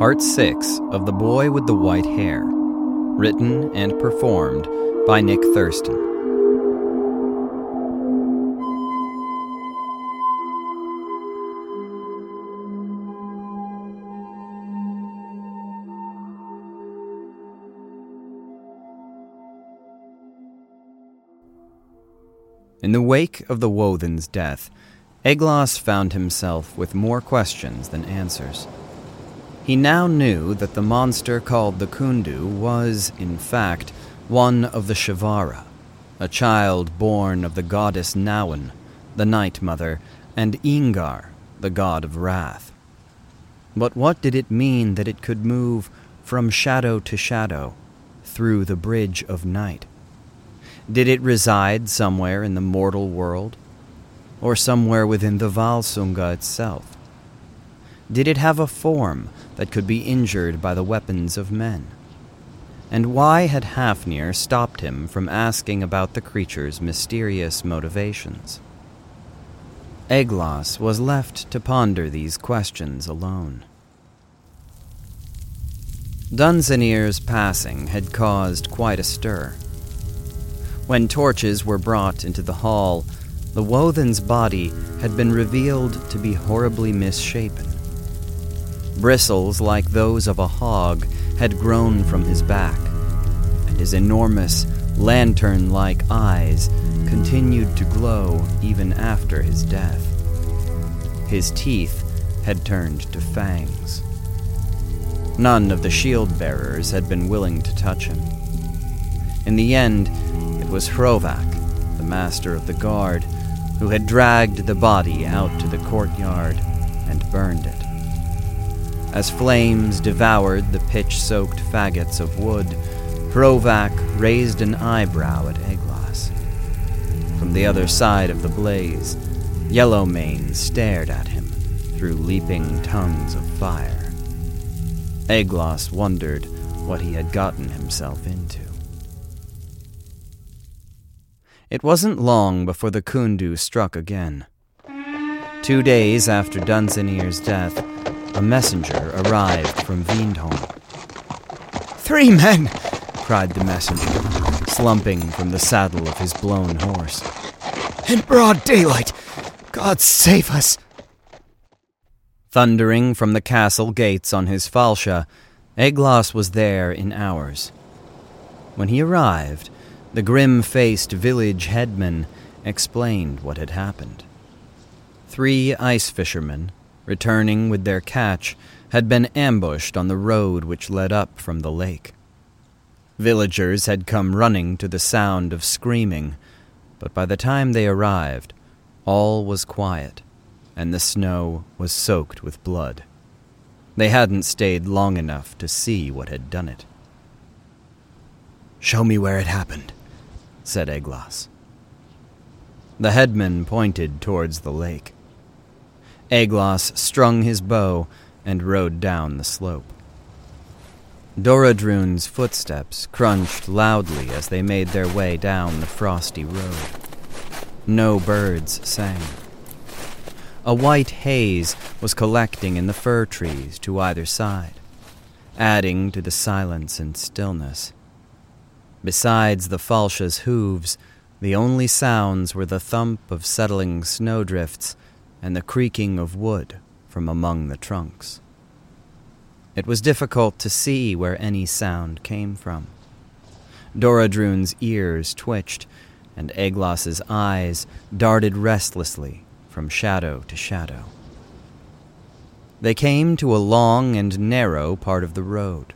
Part 6 of The Boy with the White Hair. Written and performed by Nick Thurston. In the wake of the Wothan's death, Aeglas found himself with more questions than answers. He now knew that the monster called the Khûndu was, in fact, one of the Shivara, a child born of the goddess Nawan, the Night Mother, and Ingar, the god of wrath. But what did it mean that it could move from shadow to shadow through the bridge of night? Did it reside somewhere in the mortal world? Or somewhere within the Valsunga itself? Did it have a form that could be injured by the weapons of men? And why had Hafnir stopped him from asking about the creature's mysterious motivations? Aeglas was left to ponder these questions alone. Dunsinir's passing had caused quite a stir. When torches were brought into the hall, the Wothan's body had been revealed to be horribly misshapen. Bristles like those of a hog had grown from his back, and his enormous, lantern like eyes continued to glow even after his death. His teeth had turned to fangs. None of the shield bearers had been willing to touch him. In the end, it was Hrovak, the master of the guard, who had dragged the body out to the courtyard and burned it. As flames devoured the pitch soaked faggots of wood, Hrovak raised an eyebrow at Aeglas. From the other side of the blaze, Yellowmane stared at him through leaping tongues of fire. Aeglas wondered what he had gotten himself into. It wasn't long before the Khûndu struck again. Two days after Dunsinir's death, a messenger arrived from Veendholm. Three men! cried the messenger, slumping from the saddle of his blown horse. In broad daylight! God save us! Thundering from the castle gates on his falcha, Aeglas was there in hours. When he arrived, the grim faced village headman explained what had happened. Three ice fishermen, returning with their catch, had been ambushed on the road which led up from the lake. Villagers had come running to the sound of screaming, but by the time they arrived, all was quiet, and the snow was soaked with blood. They hadn't stayed long enough to see what had done it. Show me where it happened, said Aeglas. The headman pointed towards the lake. Aeglas strung his bow and rode down the slope. Doradrune's footsteps crunched loudly as they made their way down the frosty road. No birds sang. A white haze was collecting in the fir trees to either side, adding to the silence and stillness. Besides the falcha's hooves, the only sounds were the thump of settling snowdrifts and the creaking of wood from among the trunks. It was difficult to see where any sound came from. Doradrune's ears twitched, and Aeglas's eyes darted restlessly from shadow to shadow. They came to a long and narrow part of the road.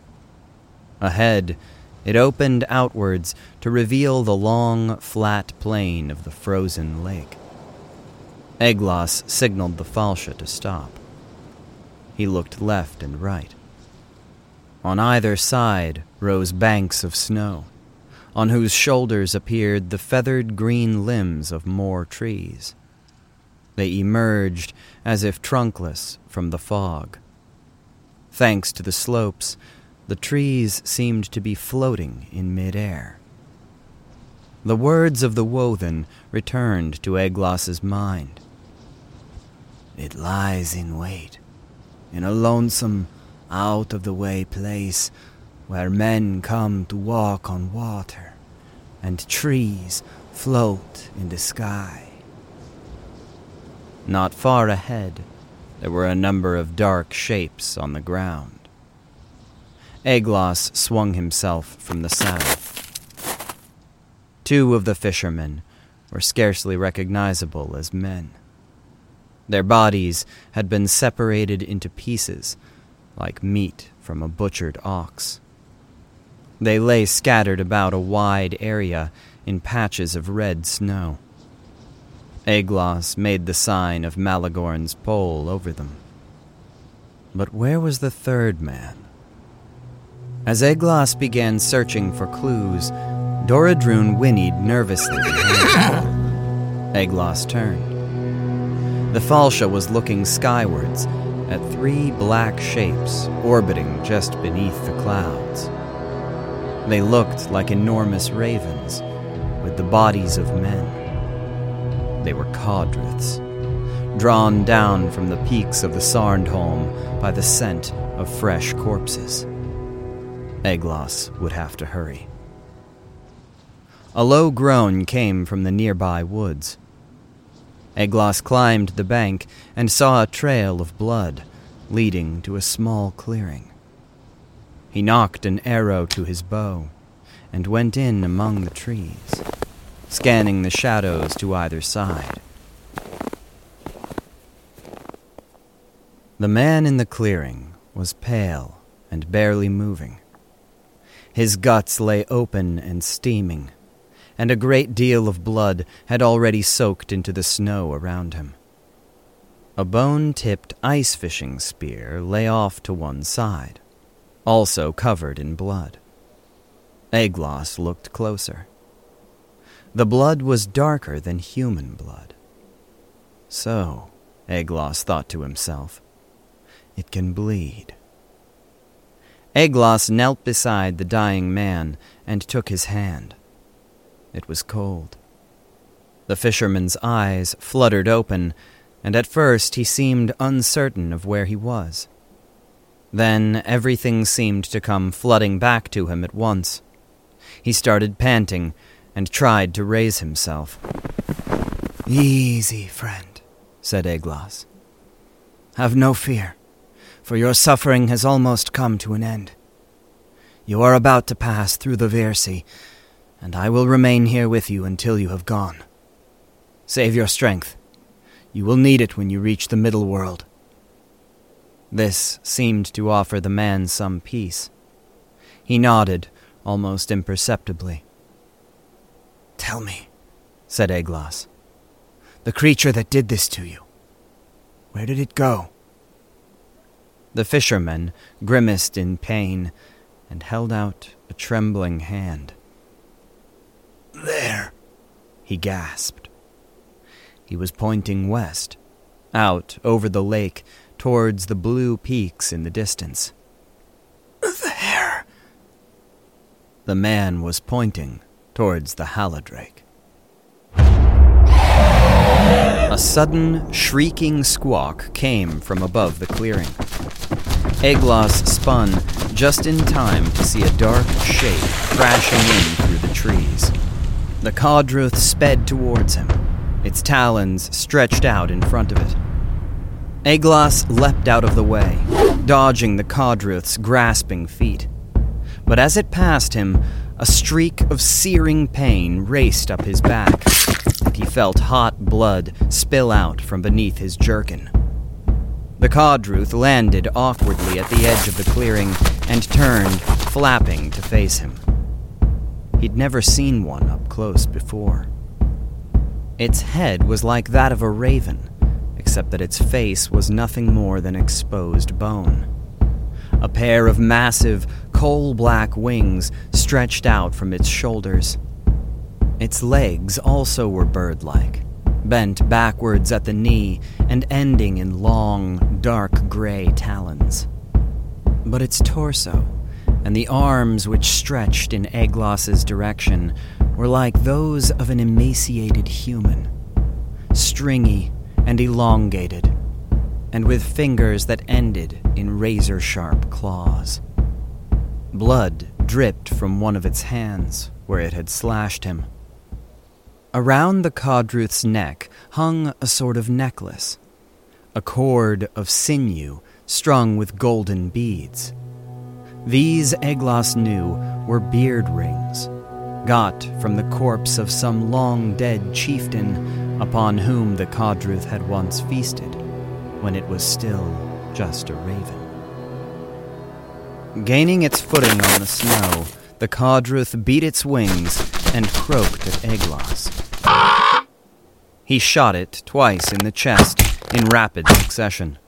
Ahead, it opened outwards to reveal the long, flat plain of the frozen lake. Aeglas signaled the falcha to stop. He looked left and right. On either side rose banks of snow, on whose shoulders appeared the feathered green limbs of more trees. They emerged as if trunkless from the fog. Thanks to the slopes, the trees seemed to be floating in midair. The words of the Wothan returned to Aeglas's mind. It lies in wait, in a lonesome, out of the way place where men come to walk on water and trees float in the sky. Not far ahead, there were a number of dark shapes on the ground. Aeglas swung himself from the saddle. Two of the fishermen were scarcely recognizable as men. Their bodies had been separated into pieces, like meat from a butchered ox. They lay scattered about a wide area in patches of red snow. Aeglas made the sign of Malagorn's pole over them. But where was the third man? As Aeglas began searching for clues, Doradrun whinnied nervously Aeglas turned. The Falsha was looking skywards at three black shapes orbiting just beneath the clouds. They looked like enormous ravens with the bodies of men. They were Cawdruths, drawn down from the peaks of the Sarndholm by the scent of fresh corpses. Aeglas would have to hurry. A low groan came from the nearby woods. Aeglas climbed the bank and saw a trail of blood leading to a small clearing. He knocked an arrow to his bow and went in among the trees, scanning the shadows to either side. The man in the clearing was pale and barely moving. His guts lay open and steaming, and a great deal of blood had already soaked into the snow around him. A bone tipped ice fishing spear lay off to one side, also covered in blood. Aeglas looked closer. The blood was darker than human blood. So, Aeglas thought to himself, it can bleed. Aeglas knelt beside the dying man and took his hand. It was cold. The fisherman's eyes fluttered open, and at first he seemed uncertain of where he was. Then everything seemed to come flooding back to him at once. He started panting and tried to raise himself. Easy, friend, said Aeglas. Have no fear, for your suffering has almost come to an end. You are about to pass through the Versi, and I will remain here with you until you have gone. Save your strength. You will need it when you reach the middle world. This seemed to offer the man some peace. He nodded, almost imperceptibly. Tell me, said Aeglas, the creature that did this to you. Where did it go? The fisherman grimaced in pain and held out a trembling hand. There, he gasped. He was pointing west, out over the lake towards the blue peaks in the distance. There. The man was pointing towards the Haladrake. A sudden, shrieking squawk came from above the clearing. Aeglas spun just in time to see a dark shape crashing in through the trees. The Cawdruth sped towards him, its talons stretched out in front of it. Aeglas leapt out of the way, dodging the Cawdruth's grasping feet. But as it passed him, a streak of searing pain raced up his back, and he felt hot blood spill out from beneath his jerkin. The Cawdruth landed awkwardly at the edge of the clearing and turned, flapping to face him. He'd never seen one up close before. Its head was like that of a raven, except that its face was nothing more than exposed bone. A pair of massive, coal black wings stretched out from its shoulders. Its legs also were bird like, bent backwards at the knee and ending in long, dark gray talons. But its torso and the arms which stretched in Aeglas's direction were like those of an emaciated human, stringy and elongated, and with fingers that ended in razor sharp claws. Blood dripped from one of its hands where it had slashed him. Around the Cawdruth's neck hung a sort of necklace, a cord of sinew strung with golden beads. These Aeglas knew were beard rings, got from the corpse of some long dead chieftain upon whom the Cawdruth had once feasted, when it was still just a raven. Gaining its footing on the snow, the Cawdruth beat its wings and croaked at Aeglas. He shot it twice in the chest in rapid succession.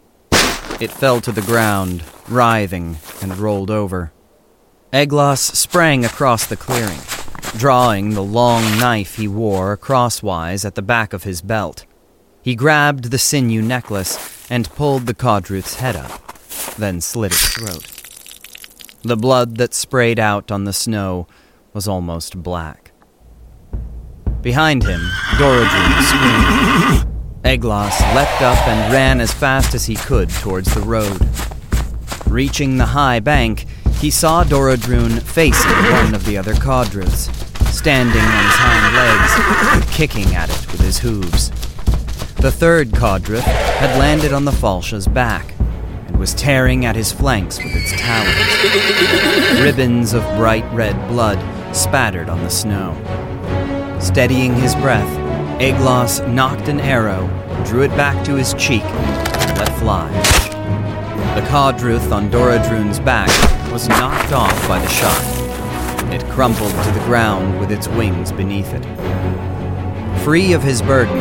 It fell to the ground, writhing, and rolled over. Aeglas sprang across the clearing, drawing the long knife he wore crosswise at the back of his belt. He grabbed the sinew necklace and pulled the Cawdruth's head up, then slit its throat. The blood that sprayed out on the snow was almost black. Behind him, Doradru screamed. Aeglas leapt up and ran as fast as he could towards the road. Reaching the high bank, he saw Doradrun facing one of the other Cawdruths, standing on his hind legs, kicking at it with his hooves. The third Cawdruth had landed on the Falsha's back and was tearing at his flanks with its talons. Ribbons of bright red blood spattered on the snow. Steadying his breath, Aeglas knocked an arrow, drew it back to his cheek, and let fly. The Cawdruth on Doradrun's back was knocked off by the shot. It crumpled to the ground with its wings beneath it. Free of his burden,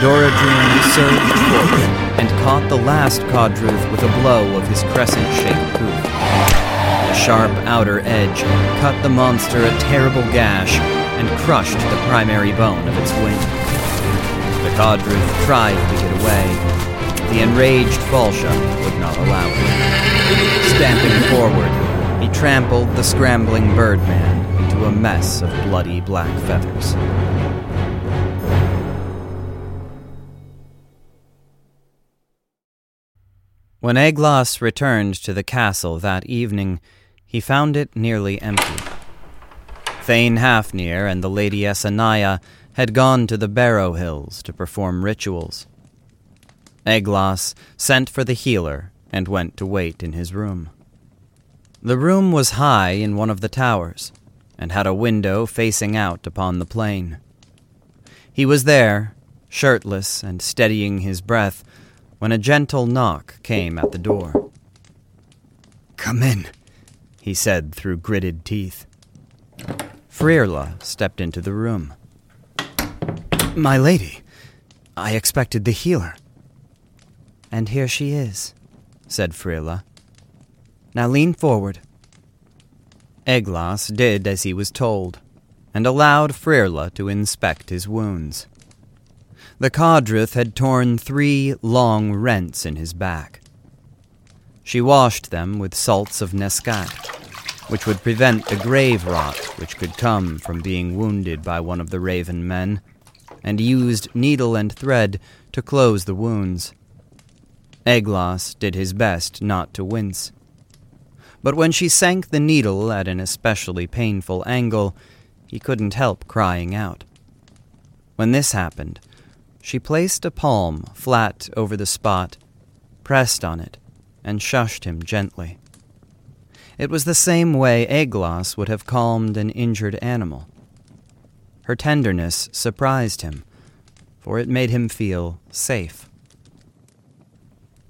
Doradrun surged forward and caught the last Cawdruth with a blow of his crescent-shaped hoof. The sharp outer edge cut the monster a terrible gash and crushed the primary bone of its wing. The tried to get away. The enraged Falsha would not allow it. Stamping forward, he trampled the scrambling birdman into a mess of bloody black feathers. When Aeglas returned to the castle that evening, he found it nearly empty. Thane Hafnir and the Lady Esanaya had gone to the Barrow Hills to perform rituals. Aeglas sent for the healer and went to wait in his room. The room was high in one of the towers and had a window facing out upon the plain. He was there, shirtless and steadying his breath, when a gentle knock came at the door. Come in, he said through gritted teeth. Frirla stepped into the room. My lady, I expected the healer. And here she is, said Frirla. Now lean forward. Aeglas did as he was told, and allowed Frirla to inspect his wounds. The Cawdruth had torn three long rents in his back. She washed them with salts of Nescat, which would prevent the grave rot which could come from being wounded by one of the raven men, and used needle and thread to close the wounds. Aeglas did his best not to wince. But when she sank the needle at an especially painful angle, he couldn't help crying out. When this happened, she placed a palm flat over the spot, pressed on it, and shushed him gently. It was the same way Aeglas would have calmed an injured animal. Her tenderness surprised him, for it made him feel safe.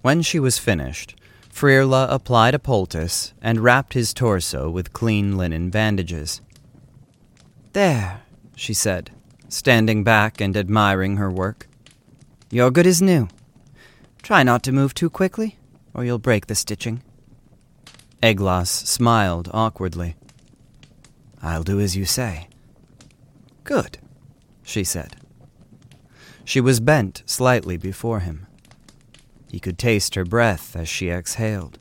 When she was finished, Frirla applied a poultice and wrapped his torso with clean linen bandages. There, she said, standing back and admiring her work. You're good as new. Try not to move too quickly, or you'll break the stitching. Aeglas smiled awkwardly. I'll do as you say. Good, she said. She was bent slightly before him. He could taste her breath as she exhaled,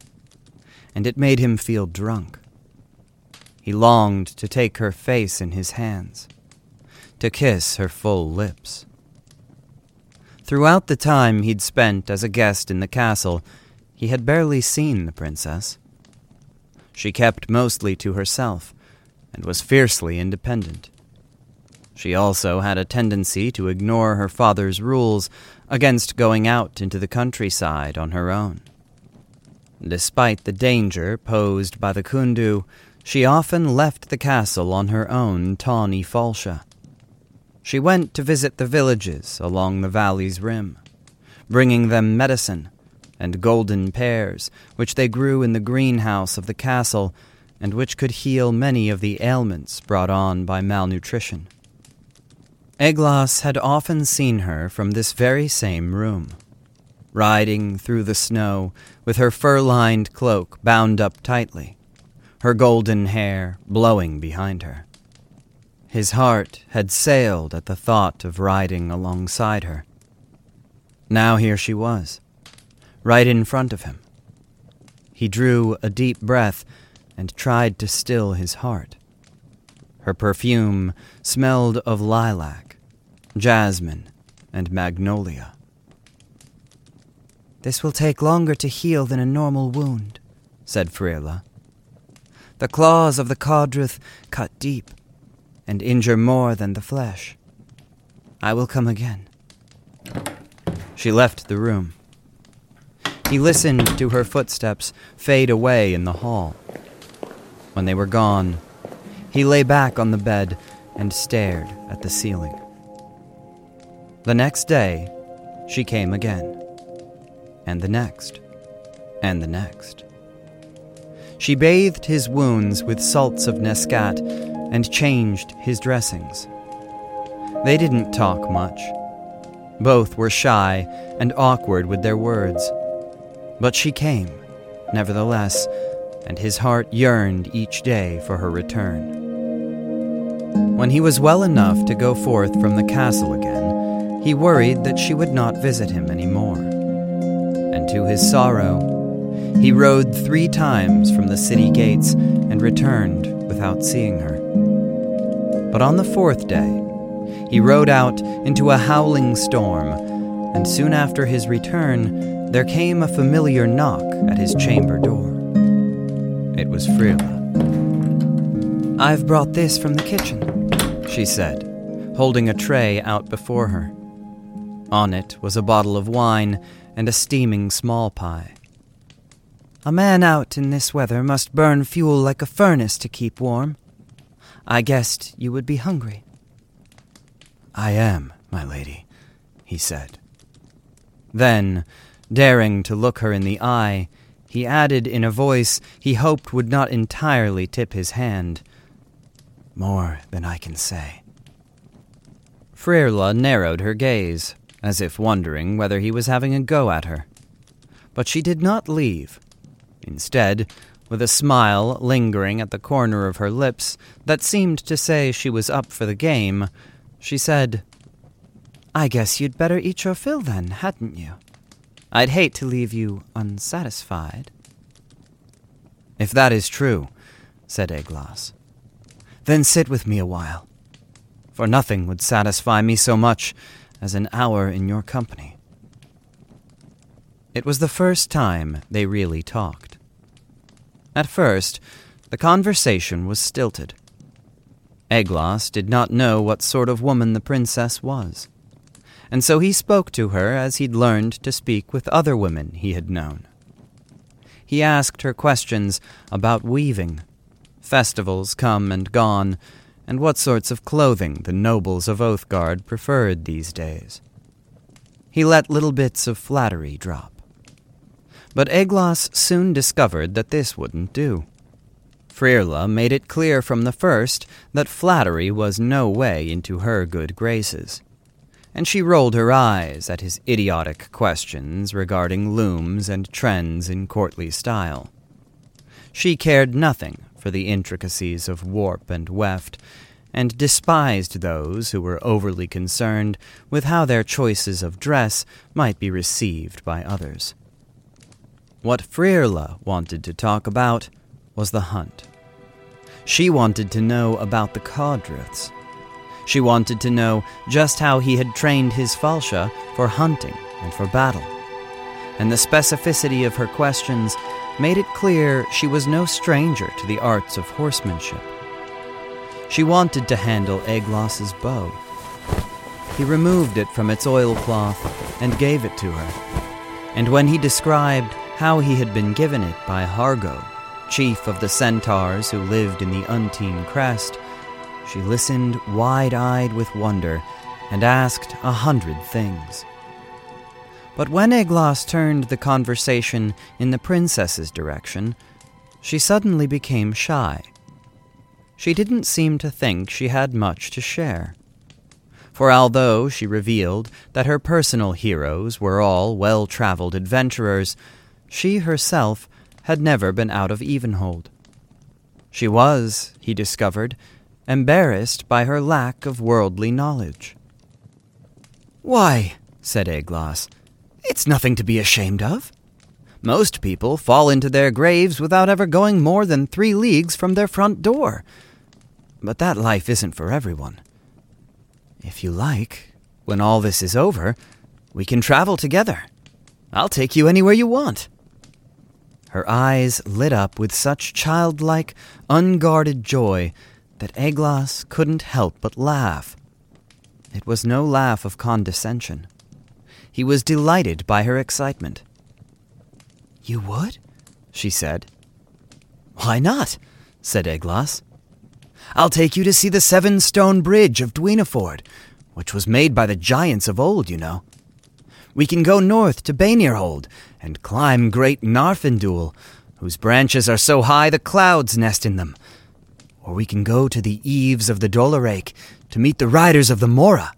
and it made him feel drunk. He longed to take her face in his hands to kiss her full lips. Throughout the time he'd spent as a guest in the castle, he had barely seen the princess. She kept mostly to herself and was fiercely independent. She also had a tendency to ignore her father's rules against going out into the countryside on her own. Despite the danger posed by the Khûndu, she often left the castle on her own tawny falsha. She went to visit the villages along the valley's rim, bringing them medicine and golden pears, which they grew in the greenhouse of the castle, and which could heal many of the ailments brought on by malnutrition. Aeglas had often seen her from this very same room, riding through the snow with her fur lined cloak bound up tightly, her golden hair blowing behind her. His heart had sailed at the thought of riding alongside her. Now here she was, right in front of him. He drew a deep breath and tried to still his heart. Her perfume smelled of lilac, jasmine, and magnolia. This will take longer to heal than a normal wound, said Frirla. The claws of the Cawdruth cut deep and injure more than the flesh. I will come again. She left the room. He listened to her footsteps fade away in the hall. When they were gone, he lay back on the bed and stared at the ceiling. The next day, she came again and the next, and the next. She bathed his wounds with salts of Nescat and changed his dressings. They didn't talk much. Both were shy and awkward with their words. But she came, nevertheless, and his heart yearned each day for her return. When he was well enough to go forth from the castle again, he worried that she would not visit him any more And to his sorrow, he rode three times from the city gates and returned without seeing her. But on the fourth day, he rode out into a howling storm, and soon after his return, there came a familiar knock at his chamber door. It was Frirla. I've brought this from the kitchen, she said, holding a tray out before her. On it was a bottle of wine and a steaming small pie. A man out in this weather must burn fuel like a furnace to keep warm. I guessed you would be hungry. I am, my lady, he said. Then, daring to look her in the eye, he added in a voice he hoped would not entirely tip his hand, More than I can say. Frirla narrowed her gaze, as if wondering whether he was having a go at her. But she did not leave. Instead, with a smile lingering at the corner of her lips that seemed to say she was up for the game, she said, I guess you'd better eat your fill then, hadn't you? I'd hate to leave you unsatisfied. If that is true, said Aeglas, then sit with me a while, for nothing would satisfy me so much as an hour in your company. It was the first time they really talked. At first, the conversation was stilted. Aeglas did not know what sort of woman the princess was, and so he spoke to her as he'd learned to speak with other women he had known. He asked her questions about weaving, festivals come and gone, and what sorts of clothing the nobles of Oathgard preferred these days. He let little bits of flattery drop. But Aeglas soon discovered that this wouldn't do. Frirla made it clear from the first that flattery was no way into her good graces, and she rolled her eyes at his idiotic questions regarding looms and trends in courtly style. She cared nothing for the intricacies of warp and weft, and despised those who were overly concerned with how their choices of dress might be received by others. What Frirla wanted to talk about was the hunt. She wanted to know about the Cawdruths. She wanted to know just how he had trained his falsha for hunting and for battle. And the specificity of her questions made it clear she was no stranger to the arts of horsemanship. She wanted to handle Aeglas's bow. He removed it from its oilcloth and gave it to her. And when he described how he had been given it by Hargo, chief of the centaurs who lived in the Untine Crest, she listened wide eyed with wonder and asked a hundred things. But when Aeglas turned the conversation in the princess's direction, she suddenly became shy. She didn't seem to think she had much to share. For although she revealed that her personal heroes were all well traveled adventurers, she herself had never been out of Evenhold. She was, he discovered, embarrassed by her lack of worldly knowledge. Why, said Aeglas, it's nothing to be ashamed of. Most people fall into their graves without ever going more than three leagues from their front door. But that life isn't for everyone. If you like, when all this is over, we can travel together. I'll take you anywhere you want. Her eyes lit up with such childlike, unguarded joy that Aeglas couldn't help but laugh. It was no laugh of condescension. He was delighted by her excitement. You would? she said. Why not? said Aeglas. I'll take you to see the seven stone bridge of Dwynaford, which was made by the giants of old, you know. We can go north to Bainirhold and climb great Narfindul, whose branches are so high the clouds nest in them, or we can go to the eaves of the Dolarake to meet the riders of the Mora.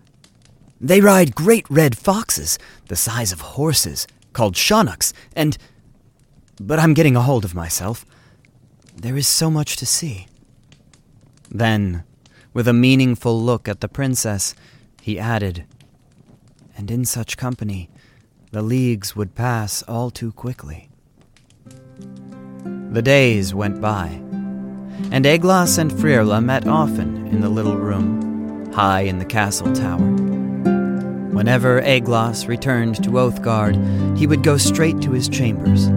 They ride great red foxes, the size of horses, called shannocks, and. But I'm getting a hold of myself. There is so much to see. Then, with a meaningful look at the princess, he added, And in such company, the leagues would pass all too quickly. The days went by and Aeglas and Frirla met often in the little room, high in the castle tower. Whenever Aeglas returned to Oathgard, he would go straight to his chambers.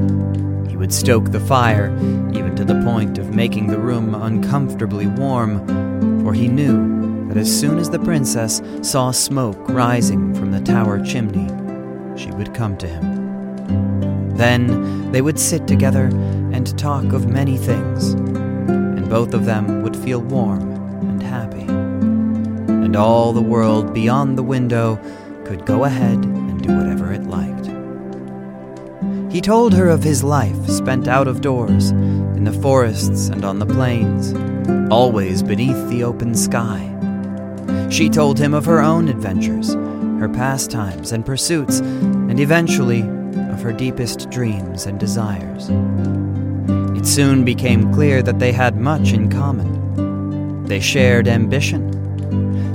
He would stoke the fire, even to the point of making the room uncomfortably warm, for he knew that as soon as the princess saw smoke rising from the tower chimney, she would come to him. Then they would sit together and talk of many things and both of them would feel warm and happy. And all the world beyond the window could go ahead and do whatever it liked. He told her of his life spent out of doors, in the forests and on the plains, always beneath the open sky. She told him of her own adventures, her pastimes and pursuits, and eventually of her deepest dreams and desires. It soon became clear that they had much in common. They shared ambition.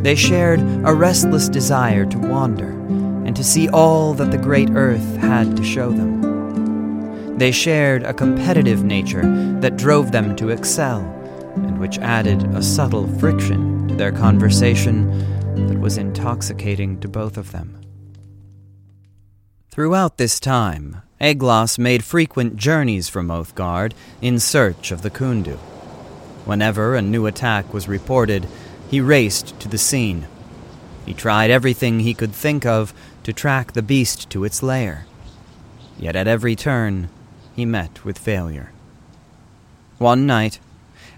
They shared a restless desire to wander and to see all that the great earth had to show them. They shared a competitive nature that drove them to excel and which added a subtle friction to their conversation that was intoxicating to both of them. Throughout this time, Aeglas made frequent journeys from Oathgard in search of the Khûndu. Whenever a new attack was reported, he raced to the scene. He tried everything he could think of to track the beast to its lair. Yet at every turn, he met with failure. One night,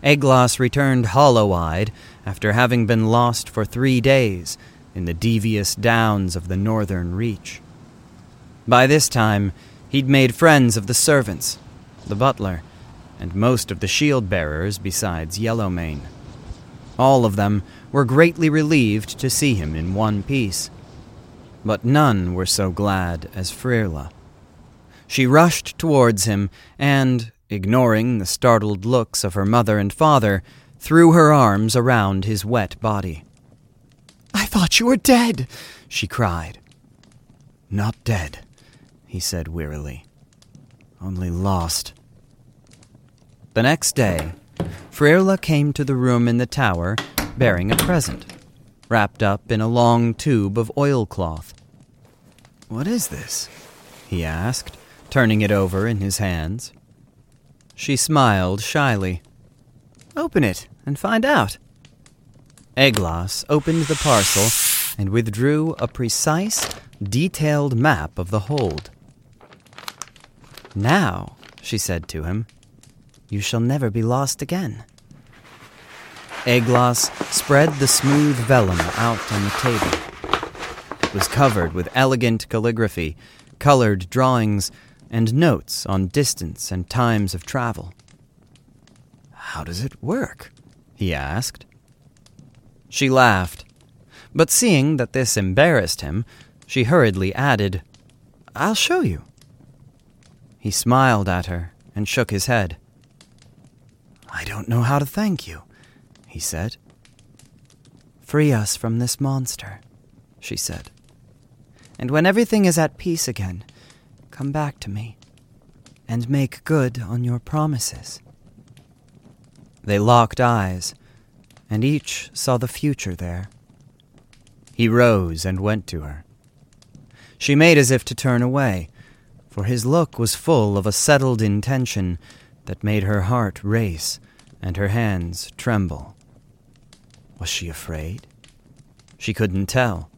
Aeglas returned hollow eyed after having been lost for three days in the devious downs of the northern reach. By this time, He'd made friends of the servants, the butler, and most of the shield bearers besides Yellowmane. All of them were greatly relieved to see him in one piece. But none were so glad as Frirla. She rushed towards him and, ignoring the startled looks of her mother and father, threw her arms around his wet body. I thought you were dead, she cried. Not dead, he said wearily. Only lost. The next day, Frirla came to the room in the tower bearing a present wrapped up in a long tube of oilcloth. What is this? he asked, turning it over in his hands. She smiled shyly. Open it and find out. Aeglas opened the parcel and withdrew a precise, detailed map of the hold. Now, she said to him, you shall never be lost again. Aeglas spread the smooth vellum out on the table. It was covered with elegant calligraphy, colored drawings, and notes on distance and times of travel. How does it work? he asked. She laughed, but seeing that this embarrassed him, she hurriedly added, I'll show you. He smiled at her and shook his head. I don't know how to thank you, he said. Free us from this monster, she said. And when everything is at peace again, come back to me and make good on your promises. They locked eyes, and each saw the future there. He rose and went to her. She made as if to turn away, for his look was full of a settled intention that made her heart race and her hands tremble. Was she afraid? She couldn't tell.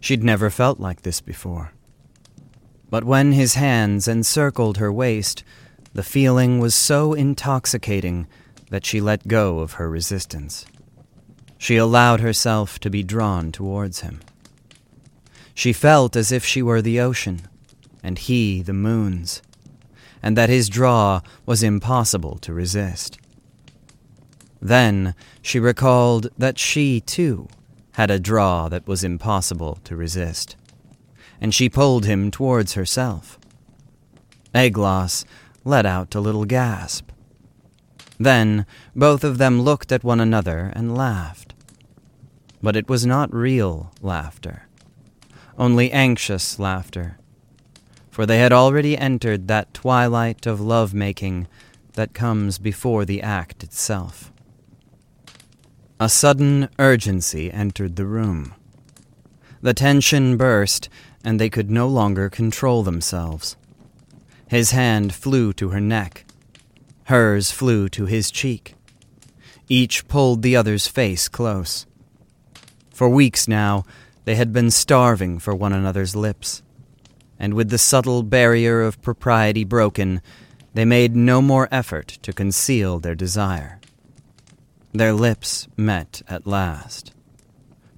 She'd never felt like this before. But when his hands encircled her waist, the feeling was so intoxicating that she let go of her resistance. She allowed herself to be drawn towards him. She felt as if she were the ocean, and he the moons, and that his draw was impossible to resist. Then she recalled that she, too, had a draw that was impossible to resist, and she pulled him towards herself. Aeglas let out a little gasp. Then both of them looked at one another and laughed. But it was not real laughter, only anxious laughter, for they had already entered that twilight of love-making that comes before the act itself. A sudden urgency entered the room. The tension burst, and they could no longer control themselves. His hand flew to her neck, Hers flew to his cheek. Each pulled the other's face close. For weeks now, they had been starving for one another's lips, and with the subtle barrier of propriety broken, they made no more effort to conceal their desire. Their lips met at last.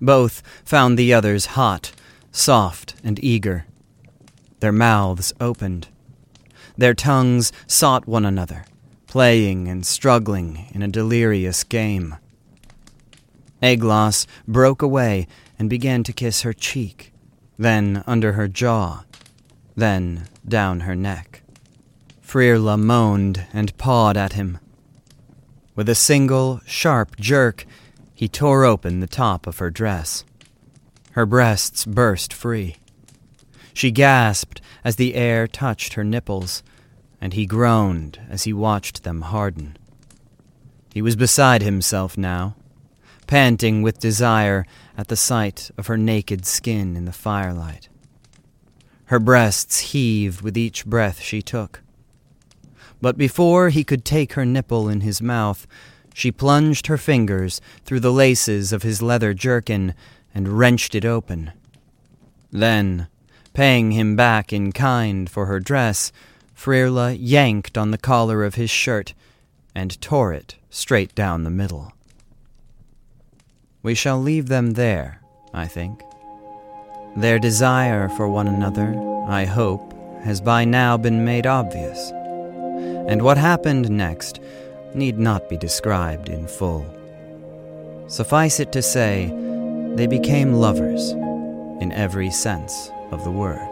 Both found the others hot, soft, and eager. Their mouths opened. Their tongues sought one another playing and struggling in a delirious game. Aeglas broke away and began to kiss her cheek, then under her jaw, then down her neck. Frirla moaned and pawed at him. With a single, sharp jerk, he tore open the top of her dress. Her breasts burst free. She gasped as the air touched her nipples, and he groaned as he watched them harden. He was beside himself now, panting with desire at the sight of her naked skin in the firelight. Her breasts heaved with each breath she took. But before he could take her nipple in his mouth, she plunged her fingers through the laces of his leather jerkin and wrenched it open. Then, paying him back in kind for her dress, Frirla yanked on the collar of his shirt and tore it straight down the middle. We shall leave them there, I think. Their desire for one another, I hope, has by now been made obvious, and what happened next need not be described in full. Suffice it to say, they became lovers in every sense of the word.